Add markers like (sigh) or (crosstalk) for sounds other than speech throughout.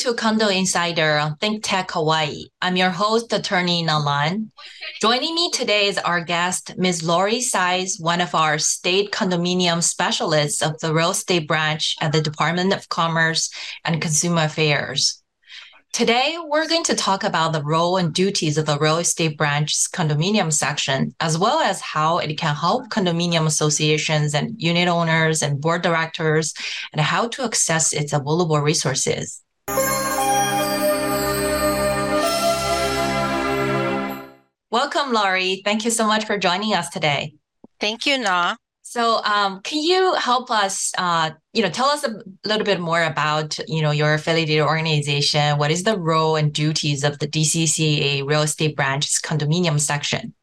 to Condo Insider on Think Tech Hawaii. I'm your host, attorney Na Lan. Joining me today is our guest, Ms. Lorie Sides, one of our state condominium specialists of the real estate branch at the Department of Commerce and Consumer Affairs. Today, we're going to talk about the role and duties of the real estate branch's condominium section, as well as how it can help condominium associations and unit owners and board directors, and how to access its available resources. Welcome, Lorie. Thank you so much for joining us today. Thank you, Na. So, um, can you help us, uh, you know, tell us a little bit more about, you know, your affiliated organization? What is the role and duties of the DCCA real estate branch's condominium section?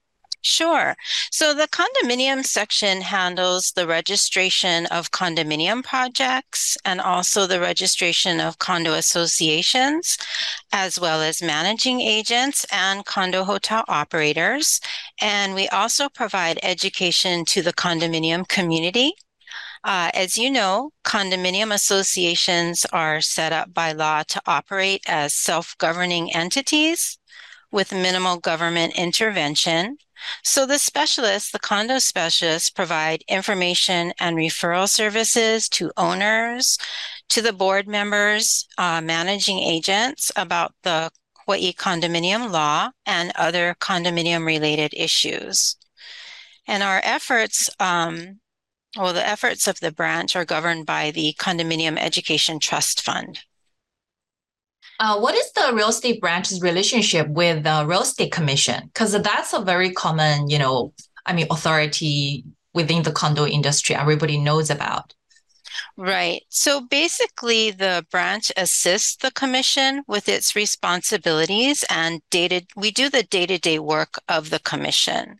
Sure. So the condominium section handles the registration of condominium projects and also the registration of condo associations, as well as managing agents and condo hotel operators. And we also provide education to the condominium community. Uh, as you know, condominium associations are set up by law to operate as self governing entities with minimal government intervention. So the specialists, the condo specialists provide information and referral services to owners, to the board members, uh, managing agents about the Hawaii condominium law and other condominium related issues. And our efforts, um, well, the efforts of the branch are governed by the Condominium Education Trust Fund. Uh, what is the real estate branch's relationship with the real estate commission? Because that's a very common, you know, I mean, authority within the condo industry everybody knows about. Right. So basically, the branch assists the commission with its responsibilities and data. We do the day to day work of the commission.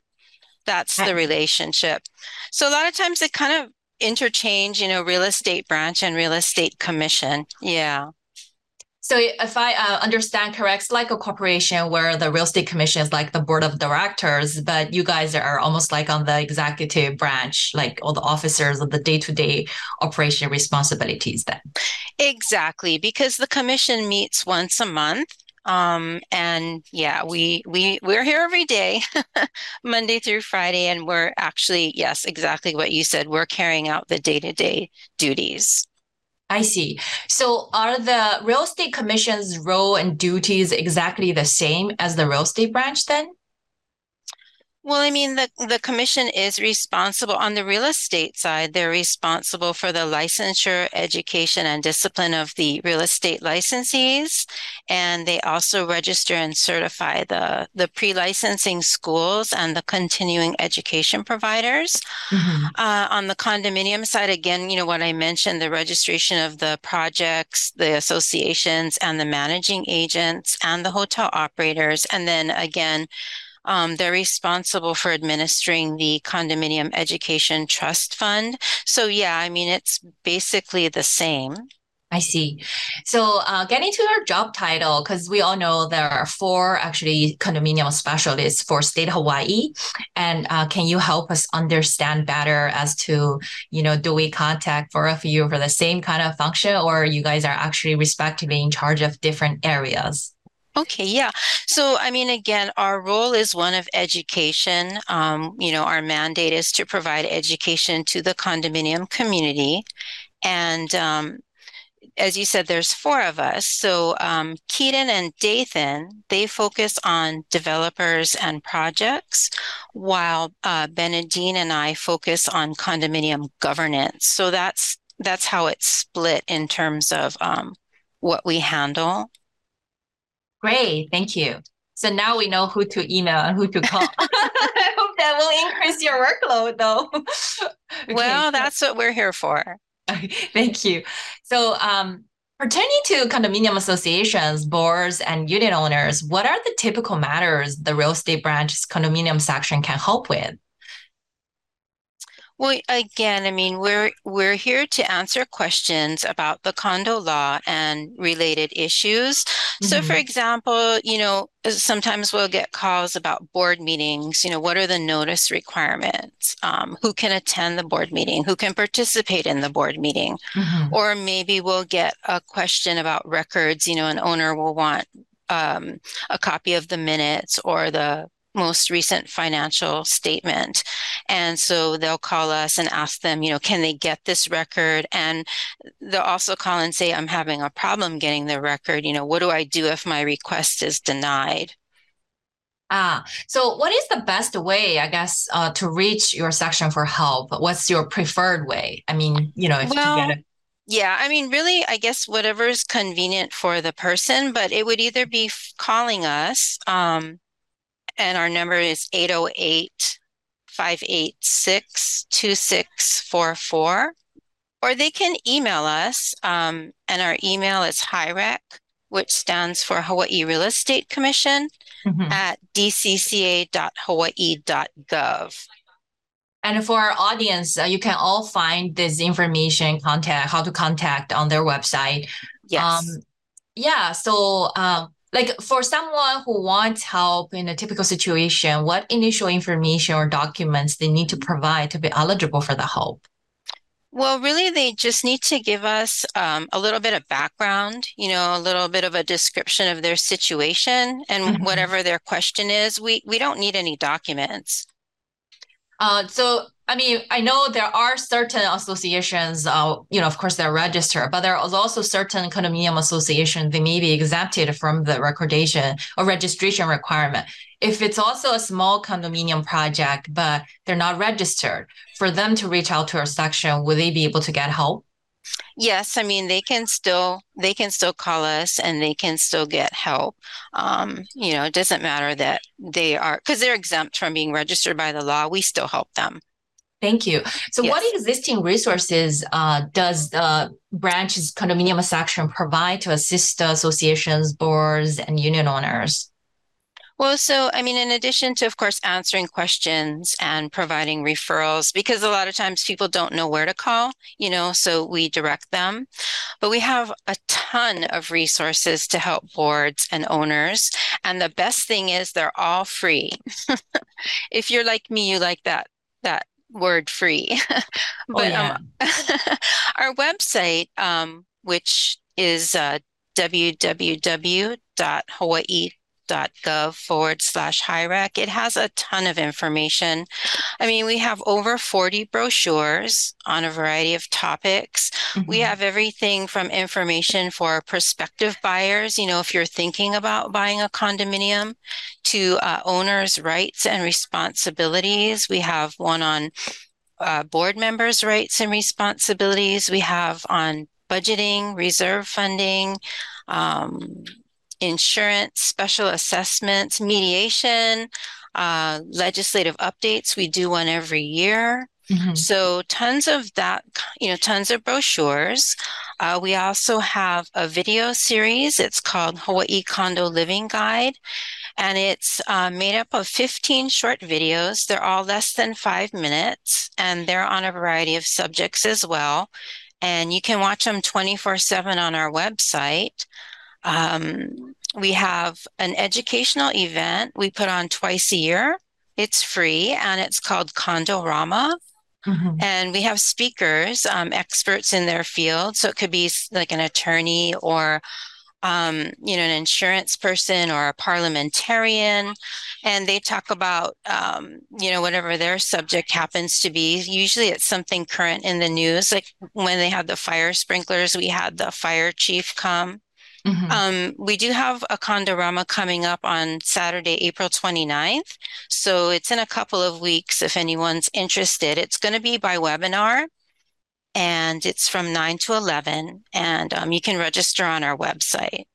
That's the relationship. So a lot of times they kind of interchange, you know, real estate branch and real estate commission. Yeah. So if I uh, understand correct, it's like a corporation where the real estate commission is like the board of directors, but you guys are almost like on the executive branch, like all the officers of the day-to-day operation responsibilities then. Exactly, because the commission meets once a month. Um, and yeah, we we we're here every day, (laughs) Monday through Friday, and we're actually yes, exactly what you said. We're carrying out the day-to-day duties. I see. So are the real estate commission's role and duties exactly the same as the real estate branch then? Well, I mean, the, the commission is responsible on the real estate side. They're responsible for the licensure, education, and discipline of the real estate licensees. And they also register and certify the, the pre licensing schools and the continuing education providers. Mm-hmm. Uh, on the condominium side, again, you know, what I mentioned the registration of the projects, the associations, and the managing agents and the hotel operators. And then again, um, they're responsible for administering the Condominium Education Trust Fund. So, yeah, I mean, it's basically the same. I see. So, uh, getting to your job title, because we all know there are four actually condominium specialists for state Hawaii, and uh, can you help us understand better as to you know do we contact for a few for the same kind of function, or you guys are actually respectively in charge of different areas? Okay, yeah. So, I mean, again, our role is one of education. Um, you know, our mandate is to provide education to the condominium community. And um, as you said, there's four of us. So, um, Keaton and Dathan, they focus on developers and projects, while uh, Benedine and I focus on condominium governance. So, that's that's how it's split in terms of um, what we handle. Great, thank you. So now we know who to email and who to call. (laughs) I hope that will increase your workload though. (laughs) okay. Well, that's what we're here for. Thank you. So, um, pertaining to condominium associations, boards, and unit owners, what are the typical matters the real estate branch's condominium section can help with? Well, again, I mean, we're we're here to answer questions about the condo law and related issues. So, for Mhm. example, you know, sometimes we'll get calls about board meetings. You know, what are the notice requirements? Um, who can attend the board meeting? Who can participate in the board meeting? Mhm. Or maybe we'll get a question about records. You know, an owner will want um, a copy of the minutes or the most recent financial statement. And so they'll call us and ask them, you know, can they get this record? And they'll also call and say, I'm having a problem getting the record. You know, what do I do if my request is denied? Ah, so what is the best way, I guess, uh, to reach your section for help? What's your preferred way? I mean, you know, if Well, to get it. Yeah, I mean, really, I guess whatever's convenient for the person, but it would either be calling us, um, and our number is 808 586 2644, or they can email us, um, and our email is HIREC, which stands for Hawaii Real Estate Commission, Mhm. at dcca.hawaii.gov. And for our audience, uh, you can all find this information, contact, how to contact on their website. Yes. Um, yeah, so um, like for someone who wants help in a typical situation, what initial information or documents they need to provide to be eligible for the help? Well, really, they just need to give us um, a little bit of background, you know, a little bit of a description of their situation and Mhm. whatever their question is. We we don't need any documents. Uh, so I mean, I know there are certain associations, uh, you know, of course they're registered, but there are also certain condominium associations they may be exempted from the recordation or registration requirement. If it's also a small condominium project, but they're not registered, for them to reach out to our section, will they be able to get help? Yes, I mean they can still they can still call us and they can still get help. Um, you know, it doesn't matter that they are because they're exempt from being registered by the law. We still help them. Thank you. So, what existing resources uh, does the branch's condominium section provide to assist the associations, boards, and union owners? Well, so I mean, in addition to, of course, answering questions and providing referrals, because a lot of times people don't know where to call, you know, so we direct them. But we have a ton of resources to help boards and owners. And the best thing is they're all free. (laughs) If you're like me, you like that that word free. (laughs) Oh, But yeah. um, (laughs) our website, um, which is uh, www.hawaii.gov forward slash HIREC, it has a ton of information. I mean, we have over 40 brochures on a variety of topics. We Mhm. have everything from information for prospective buyers, you know, if you're thinking about buying a condominium, to uh, owners' rights and responsibilities. We have one on uh, board members' rights and responsibilities. We have on budgeting, reserve funding, um, insurance, special assessments, mediation, uh, legislative updates. We do one every year. Mhm. So tons of that, you know, tons of brochures. Uh, we also have a video series. It's called Hawaii Condo Living Guide, and it's uh, made up of 15 short videos. They're all less than five minutes, and they're on a variety of subjects as well. And you can watch them 24/7 on our website. Um, we have an educational event we put on twice a year. It's free and it's called Condorama. Mhm. And we have speakers, um, experts in their field. So it could be like an attorney or, um, you know, an insurance person or a parliamentarian. And they talk about, um, you know, whatever their subject happens to be. Usually it's something current in the news. Like when they had the fire sprinklers, we had the fire chief come. Mhm. Um, we do have a Condorama coming up on Saturday, April 29th. So it's in a couple of weeks if anyone's interested. It's going to be by webinar and it's from 9 to 11. And um, you can register on our website.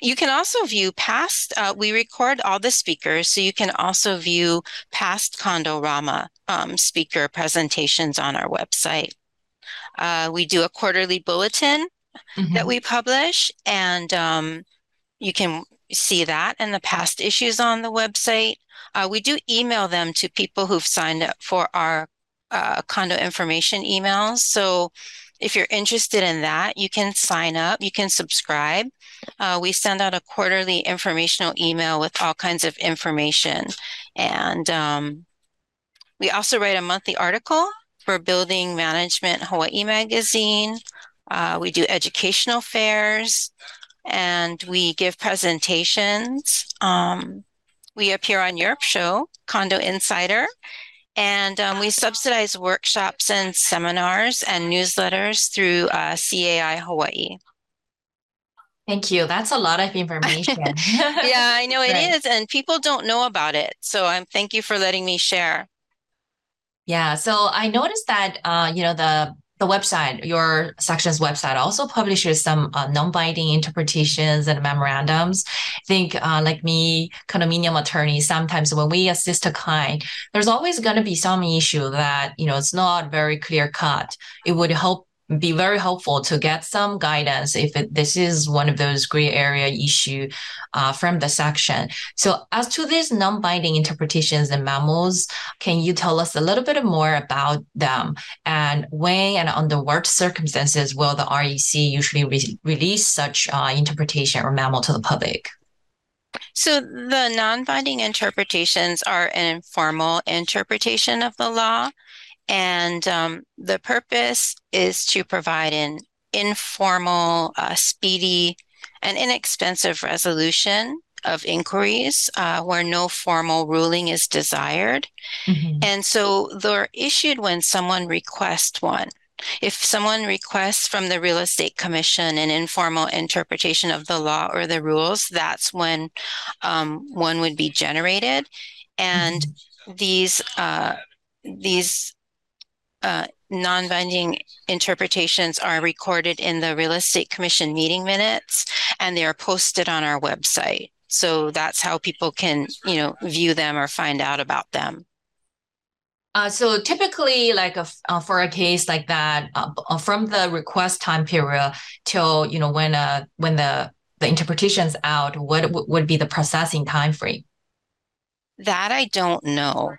You can also view past, uh, we record all the speakers, so you can also view past Condorama um, speaker presentations on our website. Uh, we do a quarterly bulletin Mhm. that we publish, and um, you can see that and the past issues on the website. Uh, we do email them to people who've signed up for our uh, condo information emails. So if you're interested in that, you can sign up, you can subscribe. Uh, we send out a quarterly informational email with all kinds of information. And um, we also write a monthly article for Building Management Hawaii Magazine. Uh, we do educational fairs and we give presentations. Um, we appear on Europe Show, Condo Insider, and um, we subsidize workshops and seminars and newsletters through uh, CAI Hawaii. Thank you. That's a lot of information. (laughs) (laughs) yeah, I know it right. is, and people don't know about it. So I'm um, thank you for letting me share. Yeah. So I noticed that uh, you know the the website, your section's website also publishes some uh, non-binding interpretations and memorandums. I think, uh, like me, condominium attorney, sometimes when we assist a client, there's always going to be some issue that, you know, it's not very clear cut. It would help be very helpful to get some guidance if it, this is one of those gray area issue uh, from the section. So as to these non-binding interpretations and memos, can you tell us a little bit more about them and when and under what circumstances will the REC usually re- release such uh, interpretation or memo to the public? So the non-binding interpretations are an informal interpretation of the law. And um, the purpose is to provide an informal, uh, speedy, and inexpensive resolution of inquiries uh, where no formal ruling is desired. Mm-hmm. And so they're issued when someone requests one. If someone requests from the Real Estate Commission an informal interpretation of the law or the rules, that's when um, one would be generated. And mm-hmm. these uh, these uh, non-binding interpretations are recorded in the real estate commission meeting minutes and they are posted on our website so that's how people can you know view them or find out about them uh, so typically, like a, uh, for a case like that, uh, uh, from the request time period till you know when uh when the the interpretation's out, what w- would be the processing time frame? That I don't know.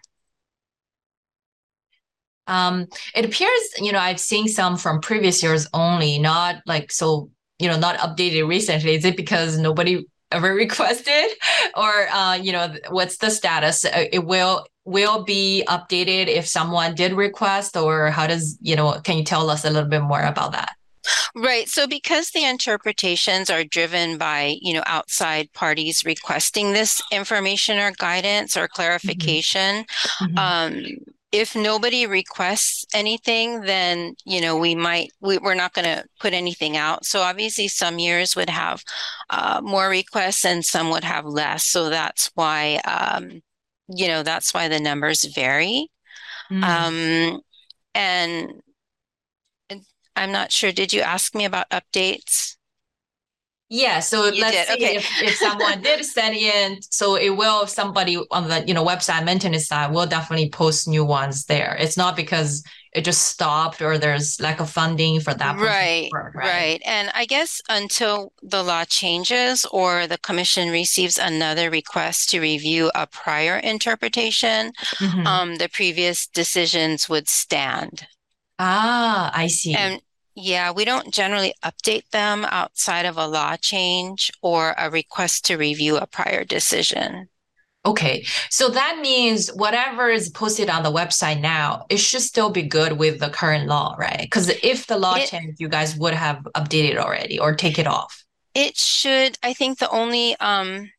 Um, it appears, you know, I've seen some from previous years only, not like so, you know, not updated recently. Is it because nobody ever (laughs) requested, or uh, you know, what's the status? Uh, it will will be updated if someone did request, or how does you know? Can you tell us a little bit more about that? Right. So because the interpretations are driven by, you know, outside parties requesting this information or guidance or mm-hmm. clarification, mm-hmm. um, if nobody requests anything, then you know we might we, we're not going to put anything out. So obviously, some years would have uh, more requests and some would have less. So that's why um, you know that's why the numbers vary. Mm. Um, and I'm not sure. Did you ask me about updates? Yeah, so you let's did. see okay. if, if someone did (laughs) send in, so it will somebody on the you know website maintenance side will definitely post new ones there. It's not because it just stopped or there's lack of funding for that. Right, work, right, right. And I guess until the law changes or the commission receives another request to review a prior interpretation, mm-hmm. um, the previous decisions would stand. Ah, I see. And yeah, we don't generally update them outside of a law change or a request to review a prior decision. Okay. So that means whatever is posted on the website now, it should still be good with the current law, right? Because if the law it, changed, you guys would have updated already or take it off. It should. I think the only um,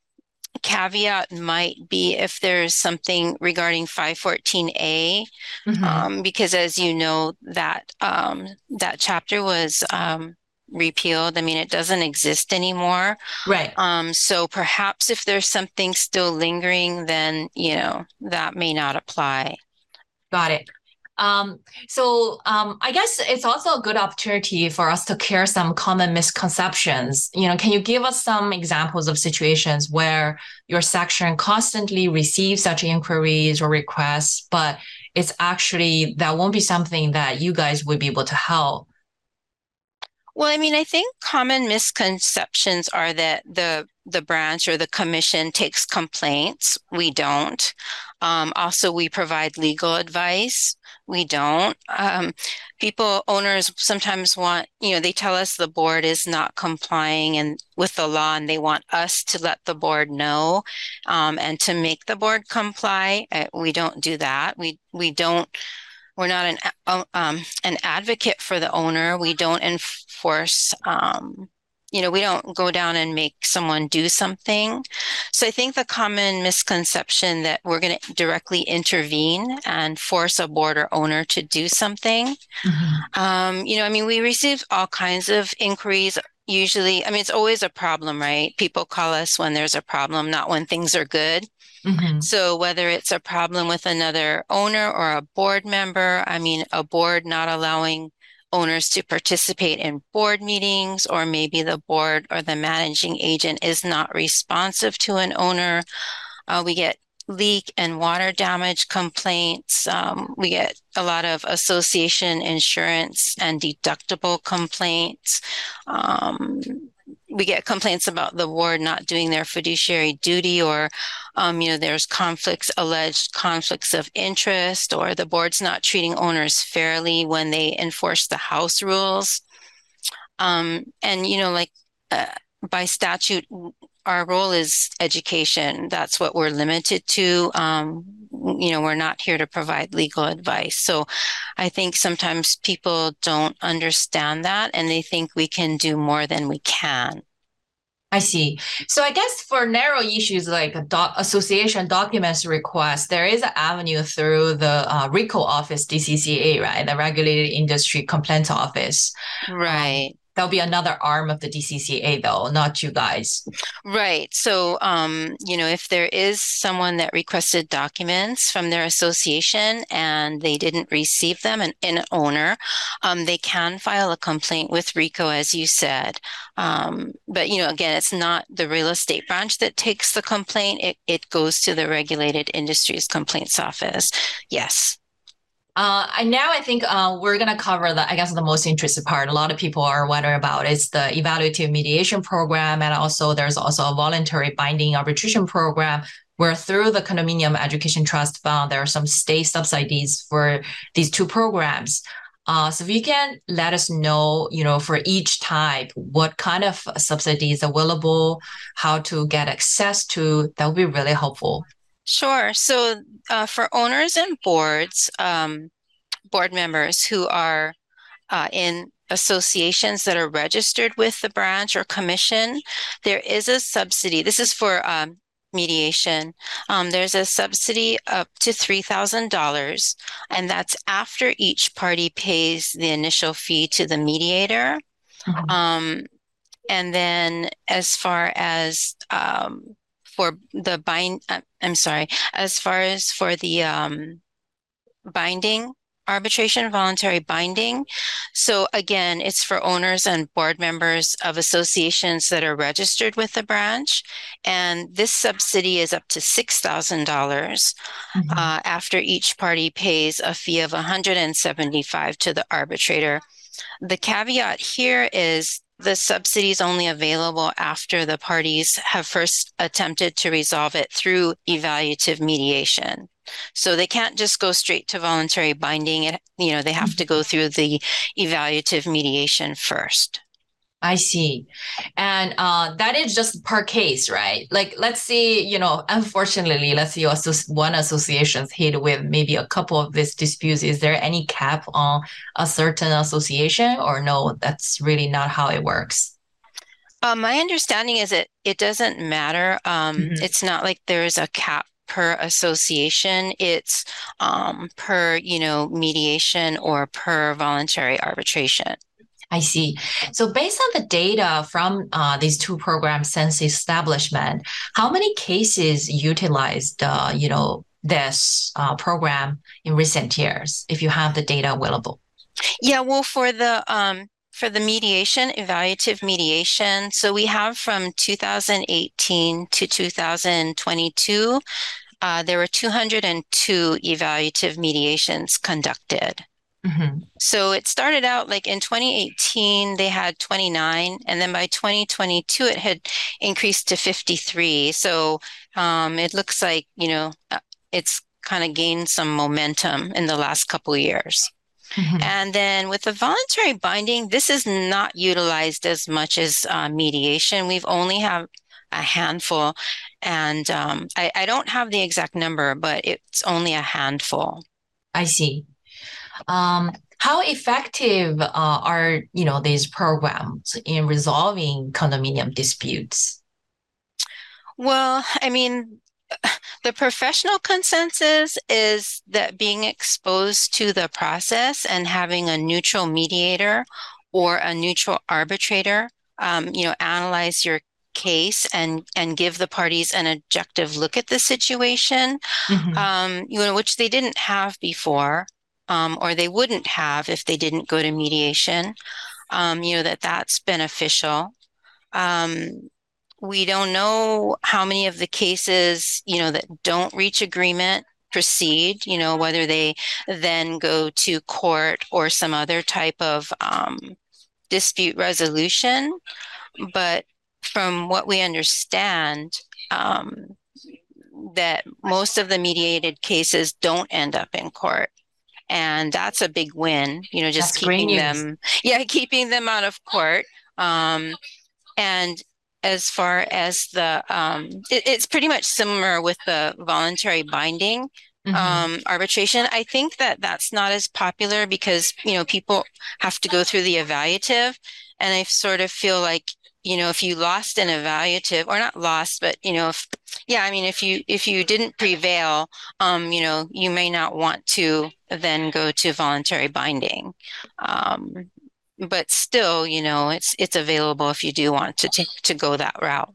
caveat might be if there's something regarding 514A, mm-hmm. um, because as you know, that um, that chapter was um, repealed. I mean, it doesn't exist anymore. Right. Um, so perhaps if there's something still lingering, then you know that may not apply. Got it. Um, so um, I guess it's also a good opportunity for us to clear some common misconceptions. You know, can you give us some examples of situations where your section constantly receives such inquiries or requests, but it's actually that won't be something that you guys would be able to help? Well, I mean, I think common misconceptions are that the the branch or the commission takes complaints. We don't. Um, also, we provide legal advice. We don't. Um, people, owners sometimes want, you know, they tell us the board is not complying and with the law, and they want us to let the board know um, and to make the board comply. Uh, we don't do that. We we don't. We're not an uh, um, an advocate for the owner. We don't enforce um, you know, we don't go down and make someone do something. So I think the common misconception that we're going to directly intervene and force a board or owner to do something. Mm-hmm. Um, you know, I mean, we receive all kinds of inquiries. Usually, I mean, it's always a problem, right? People call us when there's a problem, not when things are good. Mm-hmm. So whether it's a problem with another owner or a board member, I mean, a board not allowing owners to participate in board meetings, or maybe the board or the managing agent is not responsive to an owner. Uh, we get leak and water damage complaints. Um, we get a lot of association insurance and deductible complaints. Um, we get complaints about the ward not doing their fiduciary duty or um, you know there's conflicts alleged conflicts of interest or the board's not treating owners fairly when they enforce the house rules. Um, and you know like uh, by statute our role is education that's what we're limited to um, you know we're not here to provide legal advice so i think sometimes people don't understand that and they think we can do more than we can I see. So I guess for narrow issues like doc- association documents request, there is an avenue through the uh, RICO office, DCCA, right? The Regulated Industry Complaints Office. Right. Um, There'll be another arm of the DCCA though, not you guys. Right. So, um, you know, if there is someone that requested documents from their association and they didn't receive them, an, an owner, um, they can file a complaint with RICO, as you said. Um, but, you know, again, it's not the real estate branch that takes the complaint. It, it goes to the Regulated Industries Complaints Office. Yes. Uh, and now I think uh, we're going to cover the, I guess, the most interesting part. A lot of people are wondering about is the evaluative mediation program, and also there's also a voluntary binding arbitration program where through the condominium education trust fund there are some state subsidies for these two programs. Uh, so if you can let us know, you know, for each type, what kind of subsidies available, how to get access to, that would be really helpful. Sure. So uh, for owners and boards, um, board members who are uh, in associations that are registered with the branch or commission, there is a subsidy. This is for um, mediation. Um, there's a subsidy up to $3,000, and that's after each party pays the initial fee to the mediator. Mm-hmm. Um, and then as far as um, for the bind, uh, I'm sorry, as far as for the um, binding arbitration voluntary binding. So again, it's for owners and board members of associations that are registered with the branch. And this subsidy is up to $6,000 mm-hmm. uh, after each party pays a fee of 175 to the arbitrator. The caveat here is the subsidy is only available after the parties have first attempted to resolve it through evaluative mediation. So they can't just go straight to voluntary binding. It, you know, they have to go mm-hmm. through the evaluative mediation first. I see. And uh, that is just per case, right? Like, let's say, you know, unfortunately, let's say one association's hit with maybe a couple of these disputes. Is there any cap on a certain association or no, that's really not how it works? Uh, my understanding is that it doesn't matter. Um, mm-hmm. It's not like there's a cap per association. It's um, per, you know, mediation or per voluntary arbitration. I see. So based on the data from uh, these two programs since establishment, how many cases utilized, uh, you know, this uh, program in recent years? If you have the data available. Yeah, well, for the um, for the mediation, evaluative mediation, so we have from 2018 to 2022, uh, there were 202 evaluative mediations conducted. Mm-hmm. So it started out like in 2018, they had 29, and then by 2022, it had increased to 53. So um, it looks like, you know, uh, it's kind of gained some momentum in the last couple years. Mm-hmm. And then with the voluntary binding, this is not utilized as much as uh, mediation. We've only have a handful, and um, I, I don't have the exact number, but it's only a handful. I see. Um, how effective uh, are you know these programs in resolving condominium disputes? Well, I mean, the professional consensus is that being exposed to the process and having a neutral mediator or a neutral arbitrator, um, you know, analyze your case and and give the parties an objective look at the situation, mm-hmm. um, you know, which they didn't have before, um, or they wouldn't have if they didn't go to mediation. Um, you know that that's beneficial. Um, we don't know how many of the cases, you know, that don't reach agreement proceed, you know, whether they then go to court or some other type of um, dispute resolution. But from what we understand, um, that most of the mediated cases don't end up in court. And that's a big win, you know, just that's keeping them, yeah, (laughs) keeping them out of court. Um, and as far as the um, it, it's pretty much similar with the voluntary binding mm-hmm. um, arbitration i think that that's not as popular because you know people have to go through the evaluative and i sort of feel like you know if you lost an evaluative or not lost but you know if yeah i mean if you if you didn't prevail um you know you may not want to then go to voluntary binding um but still, you know, it's it's available if you do want to t- to go that route.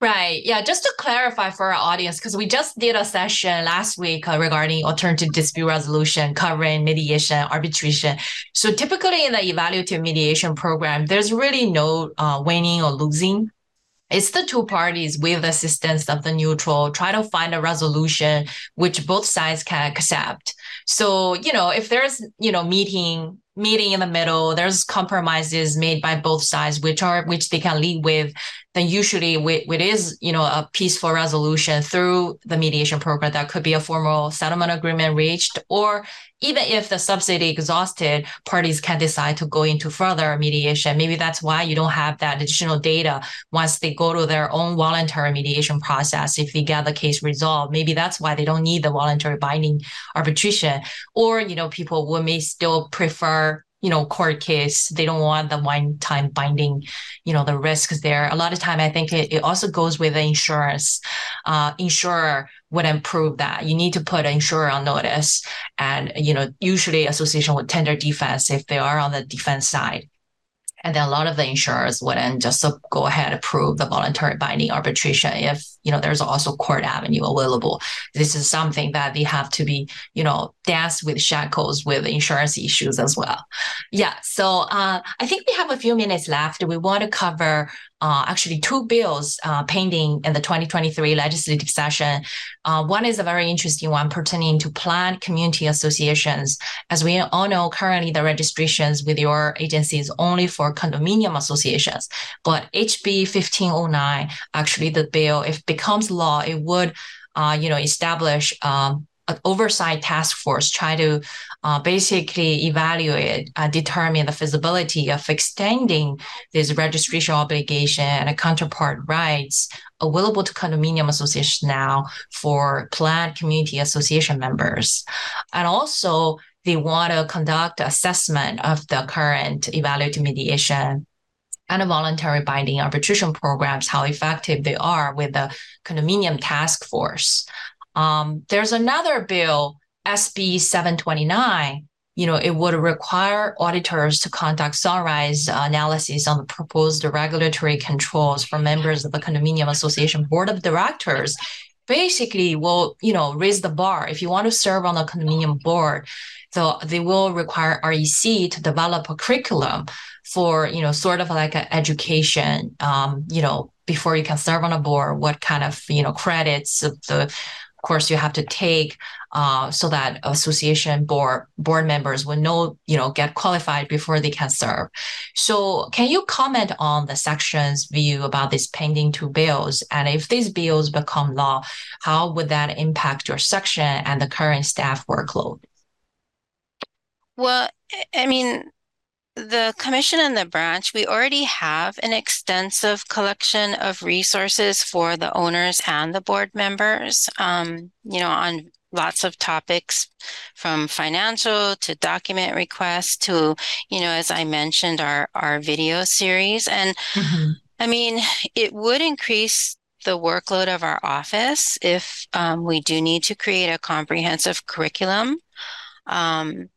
Right. Yeah. Just to clarify for our audience, because we just did a session last week uh, regarding alternative dispute resolution covering mediation, arbitration. So typically in the evaluative mediation program, there's really no uh, winning or losing. It's the two parties with the assistance of the neutral try to find a resolution which both sides can accept. So, you know, if there's, you know, meeting meeting in the middle. There's compromises made by both sides, which are which they can lead with. Then usually, it is you know a peaceful resolution through the mediation program. That could be a formal settlement agreement reached, or even if the subsidy exhausted, parties can decide to go into further mediation. Maybe that's why you don't have that additional data once they go to their own voluntary mediation process. If they get the case resolved, maybe that's why they don't need the voluntary binding arbitration. Or you know, people will may still prefer you know court case they don't want the one time binding you know the risks there. A lot of time i think it, it also goes with the insurance. Uh, insurer wouldn't improve that. You need to put an insurer on notice. And you know usually association would tender defense if they are on the defense side. And then a lot of the insurers wouldn't just go ahead approve the voluntary binding arbitration if you know there's also court avenue available. This is something that they have to be you know dance with shackles with insurance issues as well. Yeah, so uh, I think we have a few minutes left. We want to cover uh, actually two bills uh, pending in the 2023 legislative session. Uh, one is a very interesting one pertaining to planned community associations. As we all know, currently the registrations with your agency is only for condominium associations. But HB 1509, actually the bill, if becomes law, it would uh, you know, establish um, an oversight task force try to uh, basically evaluate, uh, determine the feasibility of extending this registration obligation and a counterpart rights available to condominium associations now for planned community association members. And also, they want to conduct assessment of the current evaluative mediation and voluntary binding arbitration programs, how effective they are with the condominium task force. Um, there's another bill, SB 729. You know, it would require auditors to conduct sunrise analysis on the proposed regulatory controls for members of the condominium association board of directors. Basically, will you know raise the bar if you want to serve on a condominium board. So they will require REC to develop a curriculum for you know sort of like an education um, you know before you can serve on a board what kind of you know credits of the course you have to take uh, so that association board board members will know you know get qualified before they can serve. So can you comment on the section's view about these pending two bills? And if these bills become law how would that impact your section and the current staff workload? Well i mean the commission and the branch, we already have an extensive collection of resources for the owners and the board members, um, you know, on lots of topics from financial to document requests to, you know, as I mentioned, our, our video series. And mm-hmm. I mean, it would increase the workload of our office if um, we do need to create a comprehensive curriculum. Um,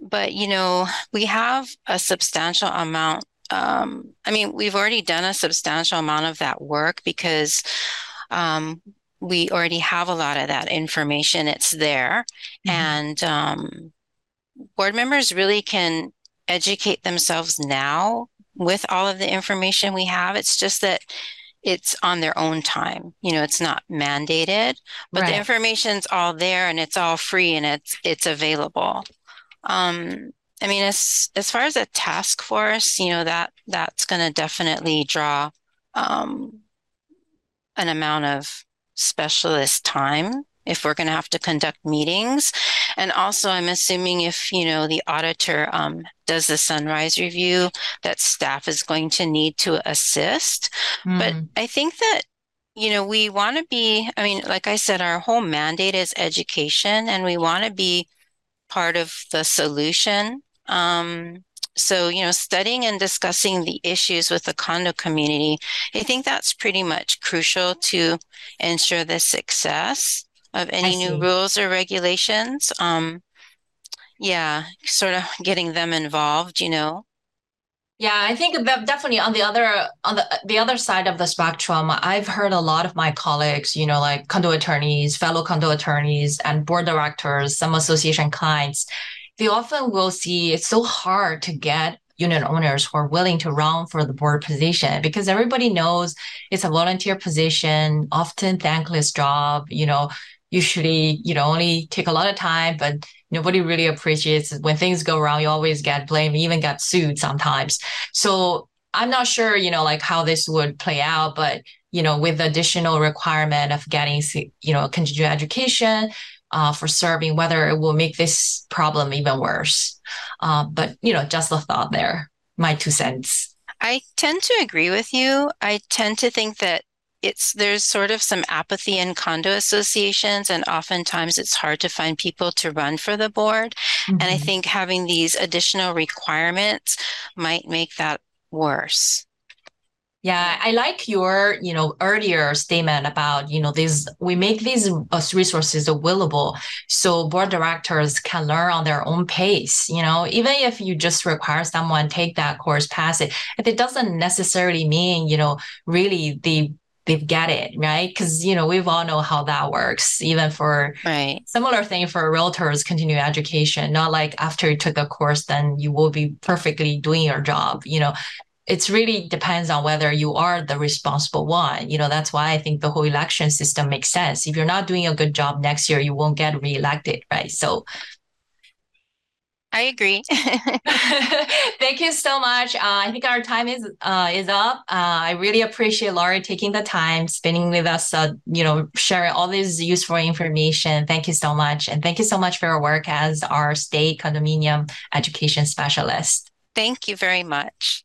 but you know we have a substantial amount um, i mean we've already done a substantial amount of that work because um, we already have a lot of that information. It's there. Mm-hmm. and um, board members really can educate themselves now with all of the information we have. It's just that it's on their own time. You know it's not mandated but right. the information's all there and it's all free and it's it's available um, I mean, as as far as a task force, you know that that's going to definitely draw um, an amount of specialist time if we're going to have to conduct meetings. And also, I'm assuming if you know the auditor um, does the sunrise review, that staff is going to need to assist. Mm. But hmm. I think that you know we want to be. I mean, like I said, our whole mandate is education, and we want to be part of the solution. Um, so, you know, studying and discussing the issues with the condo community, I think that's pretty much crucial to ensure the success of any new rules or regulations. Um, yeah, sort of getting them involved, you know. Yeah, I think definitely on the other on the the other side of the spectrum, I've heard a lot of my colleagues, you know, like condo attorneys, fellow condo attorneys, and board directors, some association clients, they often will see it's so hard to get unit owners who are willing to run for the board position because everybody knows it's a volunteer position, often thankless job, you know, usually, you know, only take a lot of time, but nobody really appreciates when things go wrong. You always get blamed, even get sued sometimes. So I'm not sure, you know, like how this would play out, but you know, with the additional requirement of getting, you know, continuing education uh, for serving, whether it will make this problem even worse. Uh, but you know, just a thought there, my two cents. I tend to agree with you. I tend to think that it's there's sort of some apathy in condo associations and oftentimes it's hard to find people to run for the board mm-hmm. and i mm-hmm. think having these additional requirements might make that worse yeah, I like your, you know, earlier statement about, you know, these we make these uh, resources available so board directors can learn on their own pace. You know, even if you just require someone take that course, pass it, it doesn't necessarily mean, you know, really the they get it right? Because you know we've all know how that works even for right. similar thing for realtors continuing education not like after you took a course then you will be perfectly doing your job you know? It's really depends on whether you are the responsible one you know? That's why i think the whole election system makes sense. If you're not doing a good job next year you won't get reelected right? So I agree. (laughs) Thank you so much. Uh, I think our time is uh, is up. Uh, I really appreciate Lorie taking the time, spending with us, uh, you know, sharing all this useful information. Thank you so much, and thank you so much for your work as our state condominium education specialist. Thank you very much.